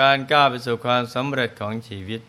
การก้าวไปสู่ความสำเร็จของชีวิต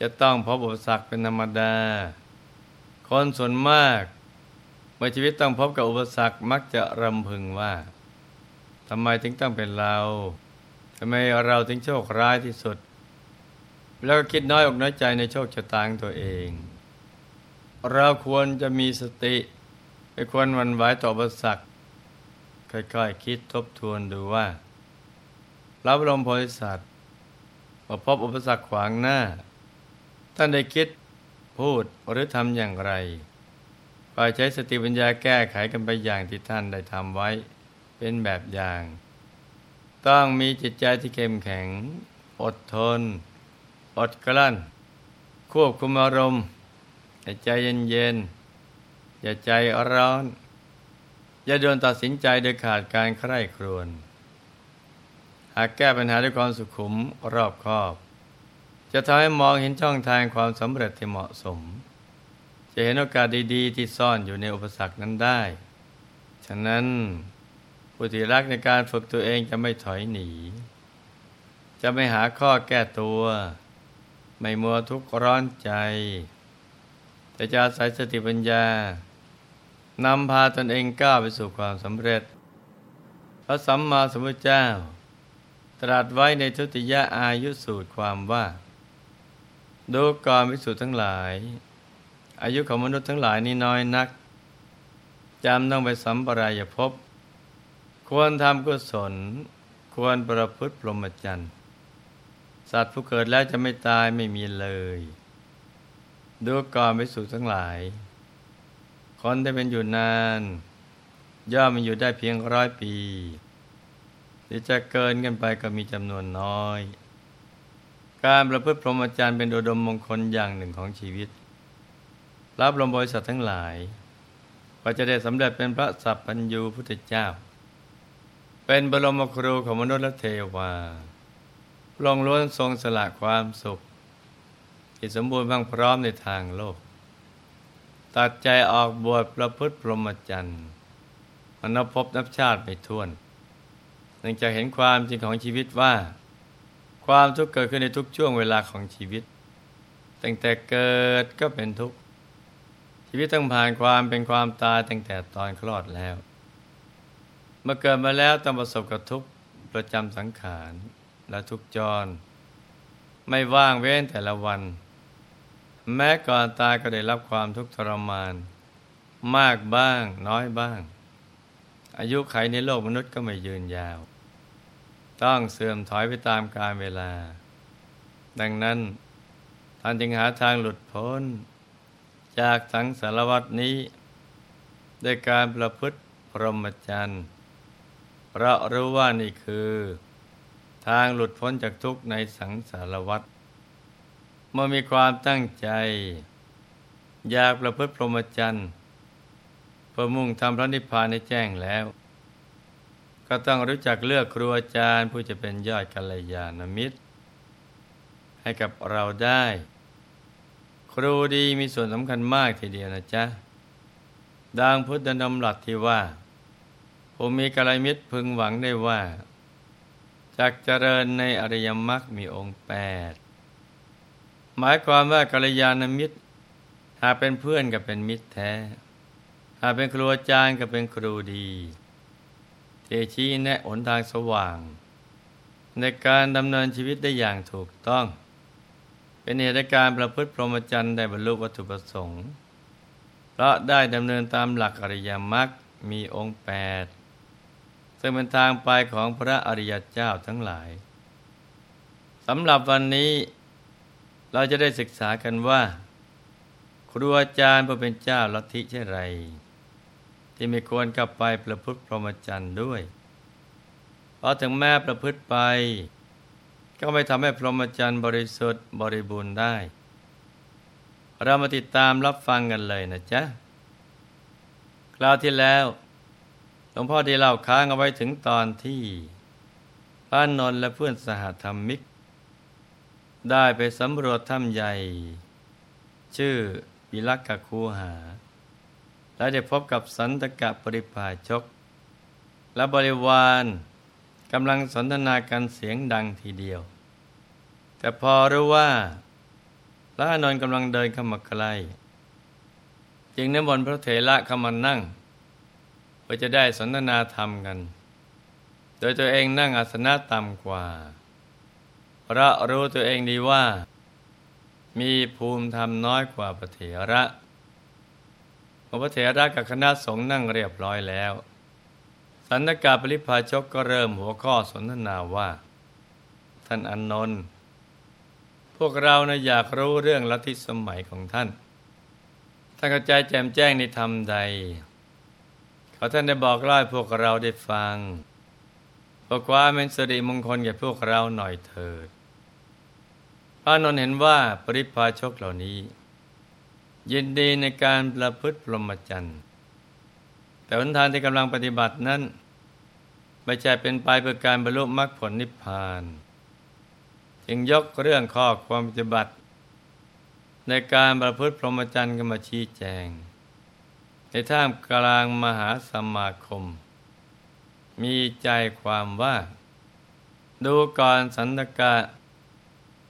จะต้องพบอุปสรรคเป็นธรรมดา คนส่วนมากเมื่อชีวิตต้องพบกับอุปสรรคมักจะรำพึงว่าทำไมถึงต้องเป็นเราทำไมเราถึงโชคร้ายที่สุด แล้วก็คิดน้อยอกน้อยใจในโชคชะตาของตัวเอง เราควรจะมีสติไม่ควรวันไหวต่ออุปสรรคค่อยๆคิดทบทวนดูว่า รับลมโพธิสัตว์พอพบอุปสรรคขวางหน้า ท่านได้คิดพูดหรือทำอย่างไรคอยใช้สติปัญญาแก้ไขกันไปอย่างที่ท่านได้ทำไว้เป็นแบบอย่าง ต้องมีจิตใจที่เข้มแข็ง อดทน อดกลั้น ควบคุมอารมณ์อย่าใจเย็นๆอย่าใจร้อน อย่าโดนตัดสินใจโดยขาดการใคร่ครวญ หากแก้ปัญหาด้วยความสุขุมรอบคอบ จะทำให้มองเห็นช่องทางความสำเร็จที่เหมาะสม จะเห็นโอกาสดีๆ ที่ซ่อนอยู่ในอุปสรรคนั้นได้ ฉะนั้นผู้ที่รักในการฝึกตัวเองจะไม่ถอยหนี จะไม่หาข้อแก้ตัว ไม่มัวทุกข์ร้อนใจ แต่จะอาศัยสติปัญญานำพาตนเองก้าวไปสู่ความสำเร็จ พระสัมมาสัมพุทธเจ้า ตรัสไว้ในทุติยอายุสูตรความว่า ดูก่อนวิสุทธ์ทั้งหลาย อายุของมนุษย์ทั้งหลายนี้น้อยนักจำต้องไปสัมปรายภพควรทำกุศล ควรประพฤติพรหมจรรย์สัตว์ผู้เกิดแล้วจะไม่ตายไม่มีเลย ดูก่อนไปสู่ทั้งหลาย คนที่เป็นอยู่นาน ย่อมมันอยู่ได้เพียงร้อยปี หรือจะเกินกันไปก็มีจำนวนน้อย การประพฤติพรหมจรรย์เป็นอุดมมงคลอย่างหนึ่งของชีวิต รับรมบริษัททั้งหลายก็จะได้สำเร็จเป็นพระสัพพัญญูพุทธเจ้า เป็นบรมครูของมนุษย์และเทวาพระองล้วนทรงสละความสุขที่สมบูรณ์บ้างพร้อมในทางโลก ตัดใจออกบวชประพฤติพรหมจรรย์มนพบนับชาติไปท่วน นื่องจากเห็นความจริงของชีวิตว่า ความทุกข์เกิดขึ้นในทุกช่วงเวลาของชีวิต ตั้งแต่เกิดก็เป็นทุกข์ชีวิตต้องผ่านความเป็นความตายตั้งแต่ตอนคลอดแล้วมื่อเกิดมาแล้วต้องประสบกับทุกประจำสังขารและทุกจร ไม่ว่างเว้นแต่ละวัน แม้ก่อนตายก็ได้รับความทุกข์ทรมาน มากบ้างน้อยบ้าง อายุไขในโลกมนุษย์ก็ไม่ยืนยาว ต้องเสื่อมถอยไปตามกาลเวลา ดังนั้นท่านจึงหาทางหลุดพ้น จากสังสารวัตนี้ด้วยการประพฤติพรหมจรรย์เพราะรู้ว่านี่คือ ทางหลุดพ้นจากทุกข์ในสังสารวัฏเมื่อมีความตั้งใจ อยากประพฤติพรหมจรรย์เพื่อมุ่งทำพระนิพพานให้แจ้งแล้ว ก็ต้องรู้จักเลือกครูอาจารย์ผู้จะเป็นยอดกัลยาณมิตร ให้กับเราได้ ครูดีมีส่วนสำคัญมากทีเดียวนะจ๊ะดังพุทธนำหลักที่ว่าผมมีกัลยมิตรพึงหวังได้ว่าจากเจริญในอริยมรรคมีองค์แปดหมายความว่ากัลยาณมิตร หากเป็นเพื่อนกับเป็นมิตรแท้ หากเป็นครูอาจารย์กับเป็นครูดี เทชี้แนะหนทางสว่าง ในการดำเนินชีวิตได้อย่างถูกต้อง เป็นเหตุการณ์ประพฤติพรหมจรรย์ได้บรรลุวัตถุประสงค์ เพราะได้ดำเนินตามหลักอริยมรรคมีองค์แปดซึ่งเป็นทางไปของพระอริยเจ้าทั้งหลายสำหรับวันนี้เราจะได้ศึกษากันว่า ครูอาจารย์ผู้เป็นเจ้าลัทธิเช่ไร ที่ไม่ควรกลับไปประพฤติพรหมจรรย์ด้วย เพราะถึงแม้ประพฤติไป ก็ไม่ทำให้พรหมจรรย์บริสุทธิ์บริบูรณ์ได้ เรามาติดตามรับฟังกันเลยนะจ๊ะ คราวที่แล้วหลวงพ่อได้เล่าค้างเอาไว้ถึงตอนที่พระนนท์และเพื่อนสหธรรมิก ได้ไปสำรวจถ้ำใหญ่ ชื่อปิลักกคูหา และได้พบกับสันตกะปริภาชก และบริวารกำลังสนทนากันเสียงดังทีเดียว แต่พอรู้ว่าพระอนนท์กำลังเดินเข้ามาใกล้จึงนิมนต์พระเถระเข้ามานั่งเพื่อจะได้สนทนาธรรมกัน โดยตัวเองนั่งอาสนะต่ำกว่า พระรู้ตัวเองดีว่า มีภูมิธรรมน้อยกว่าพระเถระ พระเถระกับคณะสงฆ์นั่งเรียบร้อยแล้ว สันนกาปริพาชกก็เริ่มหัวข้อสนทนาว่า ท่านอนนนท์พวกเรานะอยากรู้เรื่องลัทธิสมัยของท่าน ท่านเข้าใจแจ่มแจ้งในธรรมใด ขอท่านได้บอกเล่าพวกเราได้ฟังเพื่อความเป็นสิริมงคลแก่พวกเราหน่อยเถิดพระนนท์เห็นว่าปริพาชกเหล่านี้ ยินดีในการประพฤติพรหมจรรย์ แต่หนทางที่กำลังปฏิบัตินั้น ไม่ใช่เป็นไปเพื่อการบรรลุมรรคผลนิพพาน จึงยกเรื่องข้อความปฏิบัติ ในการประพฤติพรหมจรรย์กันมาชี้แจง ในท่ามกลางมหาสมาคม มีใจความว่า ดูก่อนสันตกะ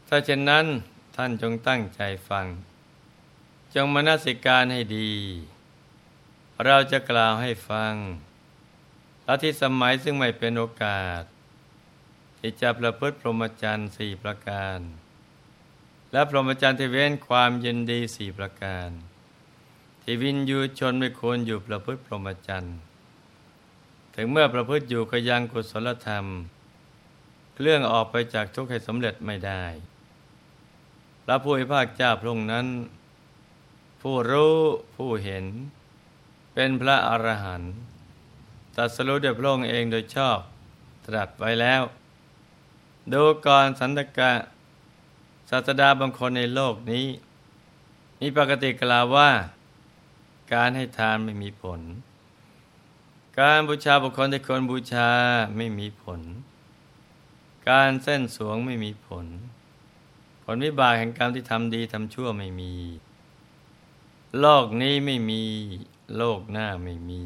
ถ้าเช่นนั้นท่านจงตั้งใจฟัง จงมนสิการให้ดี เราจะกล่าวให้ฟังและที่สมัยซึ่งไม่เป็นโอกาส ที่จะประพฤติพรหมจรรย์สี่ประการ และพรหมจรรย์ที่เว้นความยินดีสี่ประการ ที่วินยูชนไม่ควรอยู่ประพฤติพรหมจรรย์ถึงเมื่อประพฤติอยู่ก็ยังกุศลธรรมเรื่องออกไปจากทุกข์ให้สำเร็จไม่ได้พระผู้พิพากเจ้าพระองค์นั้น ผู้รู้ผู้เห็น เป็นพระอรหันต์ตัดสรุปด้วยพระองค์เองโดยชอบตรัสไว้แล้ว ดูก่อนสันตกะศาสดาบางคนในโลกนี้ มีปกติกล่าวว่า การให้ทานไม่มีผล การบูชาบุคคลที่ควรบูชาไม่มีผล การเส้นสวงไม่มีผล ผลวิบากแห่งกรรมที่ทำดีทำชั่วไม่มี โลกนี้ไม่มี โลกหน้าไม่มี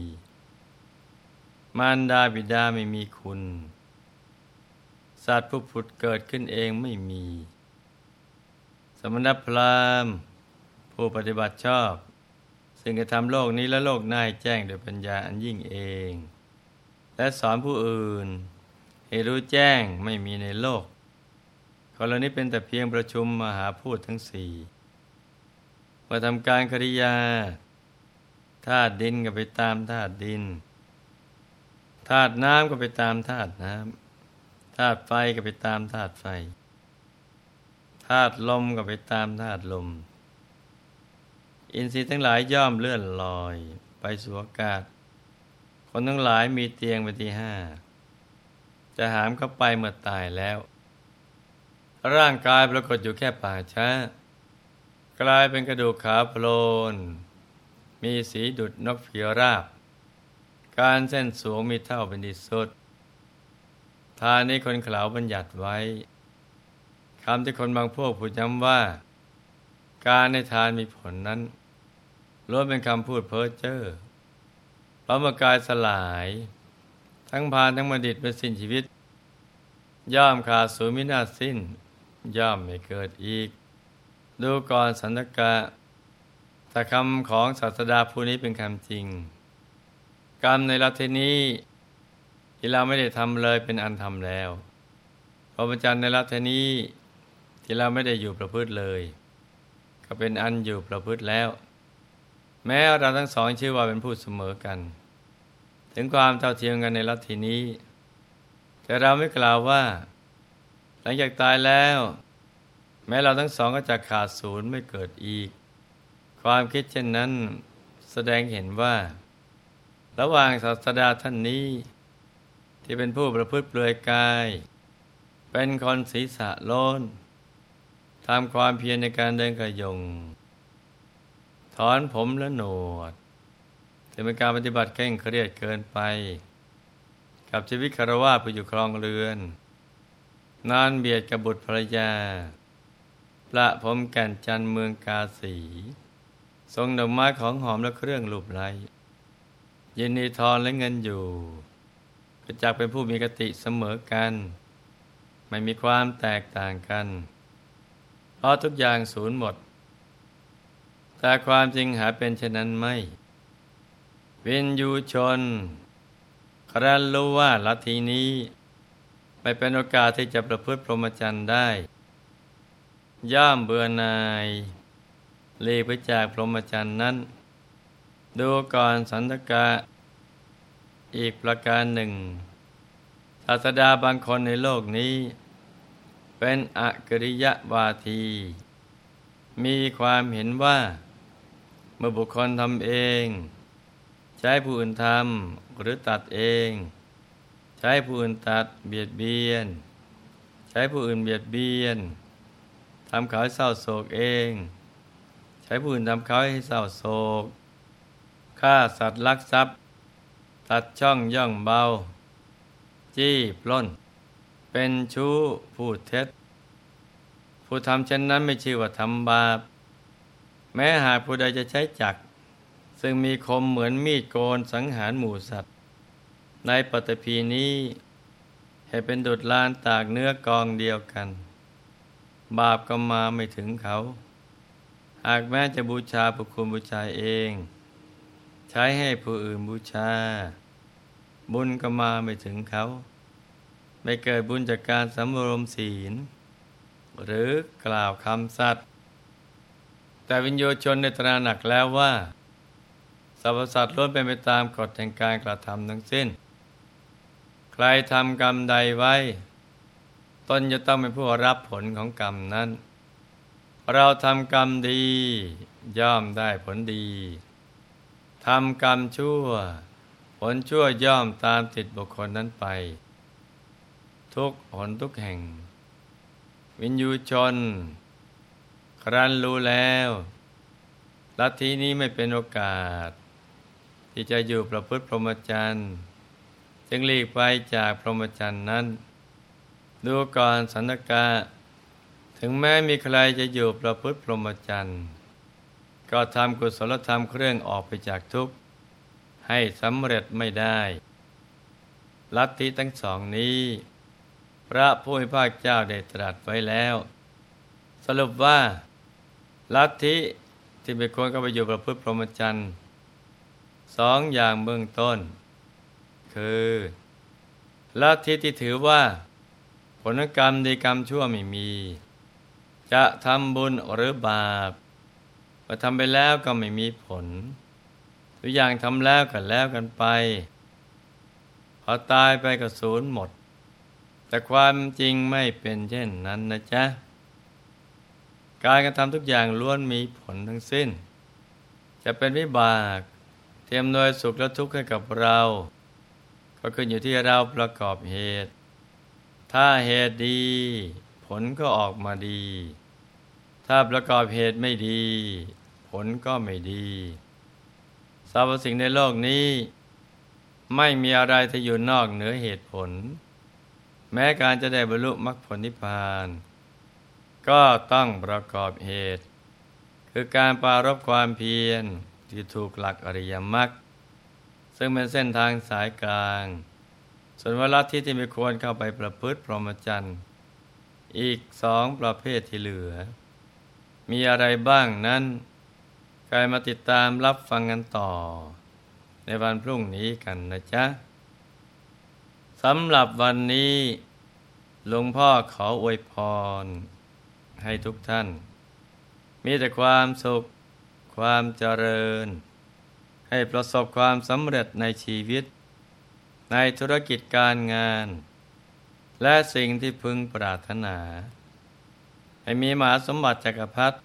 มารดาบิดาไม่มีคุณ สัตว์ผู้ผุดเกิดขึ้นเองไม่มี สมณพราหมณ์ ผู้ปฏิบัติชอบ ซึ่งจะทำโลกนี้และโลกหน้าแจ้งโดยปัญญาอันยิ่งเอง และสอนผู้อื่นให้รู้แจ้งไม่มีในโลกกรณีเป็นแต่เพียงประชุมมหาพูดทั้งสี่ มื่อทำการคริยาธาตุดินก็ไปตามธาตุดินธาตุน้ำก็ไปตามธาตุน้ำธาตุไฟก็ไปตามธาตุไฟธาตุลมก็ไปตามธาตุลม อินทรีย์ทั้งหลายย่อมเลื่อนลอย ไปสู่อากาศ คนทั้งหลายมีเตียงเป็นที่ห้าจะหามเข้าไปเมื่อตายแล้ว ร่างกายปรากฏอยู่แค่ป่าช้า กลายเป็นกระดูกขาโพลน มีสีดุดนกเพียราบ การเส้นสูงมีเท่าเป็นที่สุด ทานนี้คนขาวบัญญัติไว้คำที่คนบางพวกพูดย้ำว่า การในทานมีผลนั้นล้วนเป็นคำพูดเพ้อเจ้อเพระมื่อกายสลาย ทั้งพานทั้งมดิตเป็นสิ้นชีวิต ย่อมขาดสูญมินาสิ้น ย่อมไม่เกิดอีก ดูก่อนสันตกะแต่คำของศาสดาผู้นี้เป็นคำจริง กรรมในรัฐนี้ที่เราไม่ได้ทำเลยเป็นอันทำแล้วพรหมจรรย์ในรัฐนี้ที่เราไม่ได้อยู่ประพฤติเลย ก็เป็นอันอยู่ประพฤติแล้ว แม้เราทั้งสองชื่อว่าเป็นผู้เสมอกัน ถึงความเท่าเทียมกันในลัทธินี้ แต่เราไม่กล่าวว่า หลังจากตายแล้ว แม้เราทั้งสองก็จะขาดศูนย์ไม่เกิดอีก ความคิดเช่นนั้นแสดงเห็นว่า ระหว่างศาสดาท่านนี้ ที่เป็นผู้ประพฤติเปลือยกาย เป็นคนศีรษะโลนทำความเพียรในการเดินกระยง ถอนผมและหนวดจะเป็นการปฏิบัติเคร่งเครียดเกินไป กับชีวิตคารวะผู้อยู่ครองเรือน นานเบียดกับบุตรภรรยา ประผมแก่นจันเมืองกาสี ทรงดอกไม้ของหอมและเครื่องลูบไล้ยินดีทอนและเงินอยู่กระจักเป็นผู้มีกติเสมอกัน ไม่มีความแตกต่างกัน เพราะทุกอย่างศูนย์หมด แต่ความจริงหาเป็นเช่นนั้นไม่วินยูชนครั้นรู้ว่าลัทธินี้ ไม่เป็นโอกาสที่จะประพฤติพรหมจรรย์ได้ ย่อมเบื่อนายเลีไปจากพรหมจรรย์นั้น ดูก่อนสันตกะ อีกประการหนึ่งศาสดาบางคนในโลกนี้ เป็นอกริยวาที มีความเห็นว่า เมื่อบุคคลทำเอง ใช้ผู้อื่นทำหรือตัดเอง ใช้ผู้อื่นตัดเบียดเบียน ใช้ผู้อื่นเบียดเบียน ทำเขาเศร้าโศกเอง ใช้ผู้อื่นทำเขาให้เศร้าโศกฆ่าสัตว์ลักทรัพย์ ตัดช่องย่องเบา จี้ปล้น เป็นชู้พูดเท็จ ผู้ทำเช่นนั้นไม่ชื่อว่าทำบาป แม้หากผู้ใดจะใช้จักซึ่งมีคมเหมือนมีดโกนสังหารหมูสัตว์ ในปฏิพีนี้ ให้เป็นดุดลานตากเนื้อกองเดียวกัน บาปก็มาไม่ถึงเขา หากแม้จะบูชาบุคคลบูชาเอง ใช้ให้ผู้อื่นบูชา บุญก็มาไม่ถึงเขา ไม่เกิดบุญจากการสำรวมศีล หรือกล่าวคำสัตย์แต่วิญโยชนในตระหนักแล้วว่าสรรพสัตว์ล้วนเป็นไปตามกฎแห่งการกระทำทั้งสิ้น ใครทำกรรมใดไว้ ตนจะต้องเป็นผู้รับผลของกรรมนั้น เราทำกรรมดี ย่อมได้ผลดีทำกรรมชั่ว ผลชั่วย่อมตามติดบุคคลนั้นไป ทุกหนทุกแห่ง วินยูชน ครั้นรู้แล้วลัทธินี้ไม่เป็นโอกาส ที่จะอยู่ประพฤติพรหมจรรย์จึงหลีกไปจากพรหมจรรย์นั้น ดูก่อนสันตกาถึงแม้มีใครจะอยู่ประพฤติพรหมจรรย์ก็ทำกุศลธรรมเครื่องออกไปจากทุกข์ ให้สำเร็จไม่ได้ลัทธิทั้งสองนี้ พระผู้มีพระเจ้าได้ตรัสไว้แล้ว สรุปว่า ลัทธิที่เป็นคนก็ไปอยู่ประพฤติพรหมจรรย์สองอย่างเบื้องต้น คือลัทธิที่ถือว่า ผลกรรมดีกรรมชั่วไม่มี จะทำบุญหรือบาปพอทำไปแล้วก็ไม่มีผลทุกอย่างทำแล้วกันแล้วกันไป พอตายไปก็สูญหมด แต่ความจริงไม่เป็นเช่นนั้นนะจ๊ะ การกระทำทุกอย่างล้วนมีผลทั้งสิ้น จะเป็นวิบาก เทียมโดยสุขและทุกข์ให้กับเรา ก็ขึ้นอยู่ที่เราประกอบเหตุ ถ้าเหตุดี ผลก็ออกมาดี ถ้าประกอบเหตุไม่ดี ผลก็ไม่ดีสรรพสิ่งในโลกนี้ ไม่มีอะไรที่อยู่นอกเหนือเหตุผล แม้การจะได้บรรลุมรรคผลนิพพาน ก็ต้องประกอบเหตุ คือการปารบความเพียรที่ถูกหลักอริยมรรคซึ่งเป็นเส้นทางสายกลาง ส่วนวลัที่ที่ไม่ควรเข้าไปประพฤติพรหมจรรย์ อีกสองประเภทที่เหลือ มีอะไรบ้างนั้นใครมาติดตามรับฟังกันต่อ ในวันพรุ่งนี้กันนะจ๊ะสำหรับวันนี้หลวงพ่อขออวยพร ให้ทุกท่าน มีแต่ความสุข ความเจริญ ให้ประสบความสำเร็จในชีวิต ในธุรกิจการงาน และสิ่งที่พึงปรารถนา ให้มีมหาสมบัติจักรพรรดิ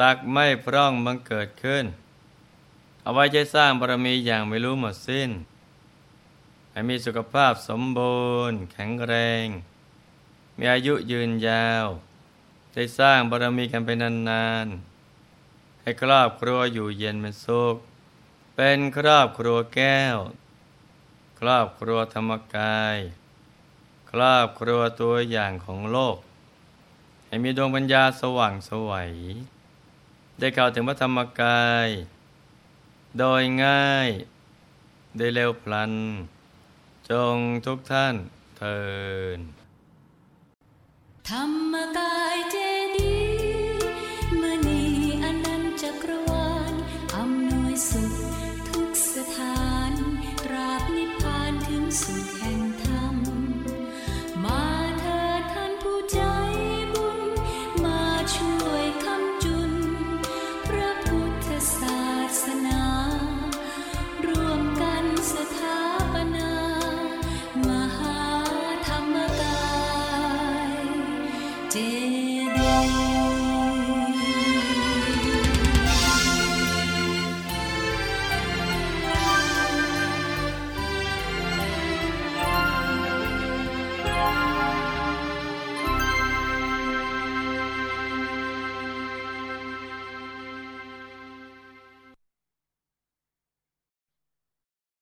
ตักไม่พร่องบังเกิดขึ้น เอาไว้ใช้สร้างบารมีอย่างไม่รู้หมดสิ้น ให้มีสุขภาพสมบูรณ์ แข็งแรง มีอายุยืนยาว ได้สร้างบารมีกันไปนานๆ ให้ครอบครัวอยู่เย็นเป็นสุข เป็นครอบครัวแก้ว ครอบครัวธรรมกาย ครอบครัวตัวอย่างของโลก ให้มีดวงปัญญาสว่างสวัย ได้เข้าถึงพระธรรมกาย โดยง่าย ได้เร็วพลัน จงทุกท่านเทินธรรมกายเจ